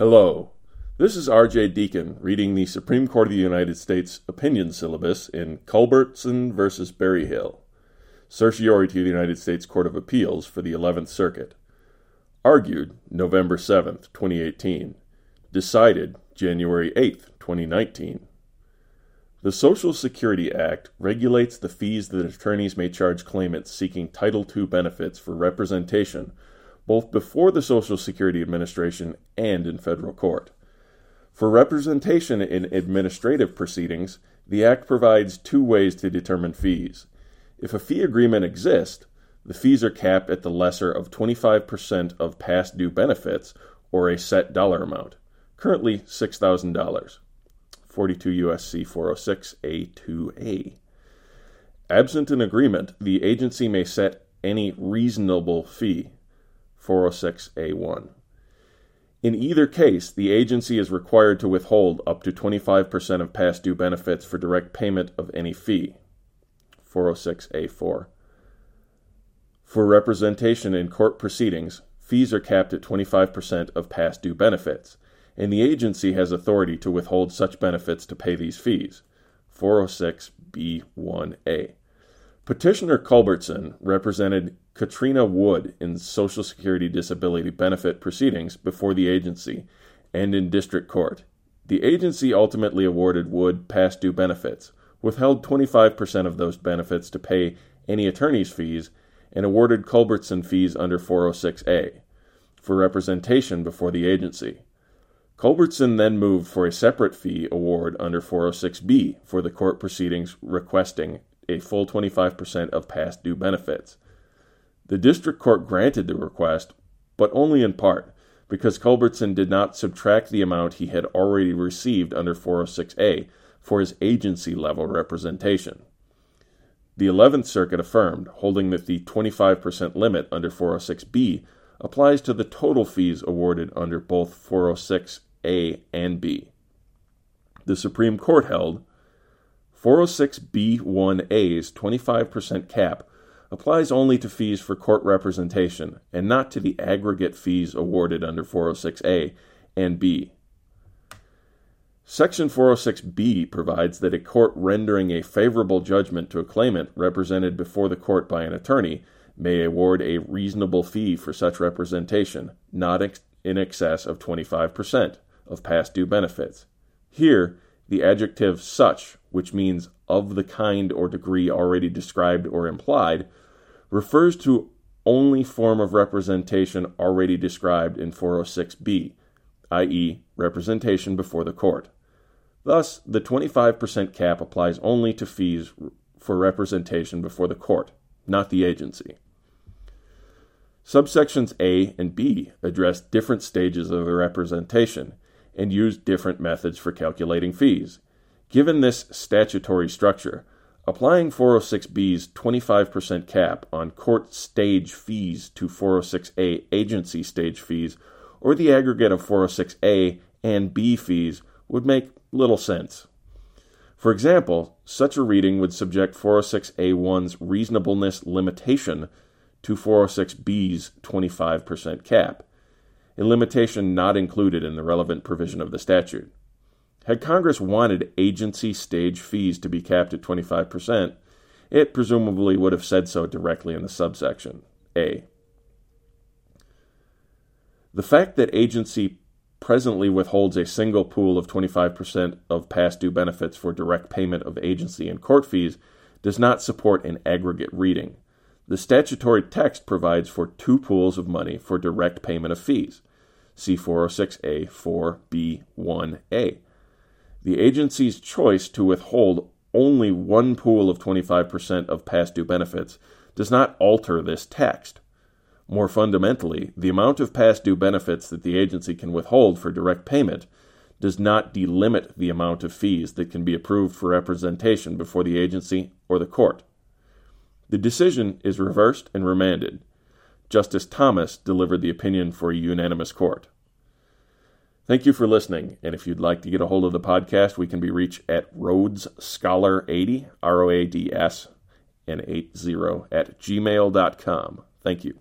Hello. This is R.J. Deacon reading the Supreme Court of the United States opinion syllabus in Culbertson v. Berryhill, certiorari to the United States Court of Appeals for the 11th Circuit. Argued November 7, 2018. Decided January 8, 2019. The Social Security Act regulates the fees that attorneys may charge claimants seeking Title II benefits for representation both before the Social Security Administration and in federal court. For representation in administrative proceedings, the Act provides two ways to determine fees. If a fee agreement exists, the fees are capped at the lesser of 25% of past due benefits or a set dollar amount, currently $6,000. 42 U.S.C. 406 A2A. Absent an agreement, the agency may set any reasonable fee. 406 A1. In either case, the agency is required to withhold up to 25% of past due benefits for direct payment of any fee. 406A4. For representation in court proceedings, fees are capped at 25% of past due benefits, and the agency has authority to withhold such benefits to pay these fees. 406B1A. Petitioner Culbertson represented Katrina Wood in Social Security disability benefit proceedings before the agency and in district court. The agency ultimately awarded Wood past due benefits, withheld 25% of those benefits to pay any attorney's fees, and awarded Culbertson fees under 406A for representation before the agency. Culbertson then moved for a separate fee award under 406B for the court proceedings requesting a full 25% of past due benefits. The district court granted the request, but only in part, because Culbertson did not subtract the amount he had already received under 406A for his agency level representation. The 11th Circuit affirmed, holding that the 25% limit under 406B applies to the total fees awarded under both 406A and B. The Supreme Court held 406B1A's 25% cap applies only to fees for court representation and not to the aggregate fees awarded under 406A and B. Section 406B provides that a court rendering a favorable judgment to a claimant represented before the court by an attorney may award a reasonable fee for such representation, not ex- in excess of 25% of past due benefits. Here, the adjective such, which means of the kind or degree already described or implied, refers to only form of representation already described in 406b, i.e., representation before the court. Thus, the 25% cap applies only to fees for representation before the court, not the agency. Subsections A and B address different stages of the representation and use different methods for calculating fees. Given this statutory structure, Applying 406B's 25% cap on court stage fees to 406A agency stage fees, or the aggregate of 406A and B fees, would make little sense. For example, such a reading would subject 406A1's reasonableness limitation to 406B's 25% cap, a limitation not included in the relevant provision of the statute. Had Congress wanted agency stage fees to be capped at 25%, it presumably would have said so directly in the subsection A. The fact that agency presently withholds a single pool of 25% of past due benefits for direct payment of agency and court fees does not support an aggregate reading. The statutory text provides for two pools of money for direct payment of fees. C406A 4B1A the agency's choice to withhold only one pool of 25% of past due benefits does not alter this text. More fundamentally, the amount of past due benefits that the agency can withhold for direct payment does not delimit the amount of fees that can be approved for representation before the agency or the court. The decision is reversed and remanded. Justice Thomas delivered the opinion for a unanimous court. Thank you for listening. And if you'd like to get a hold of the podcast, we can be reached at Roads Scholar 80, R O A D S and 80 at gmail.com. Thank you.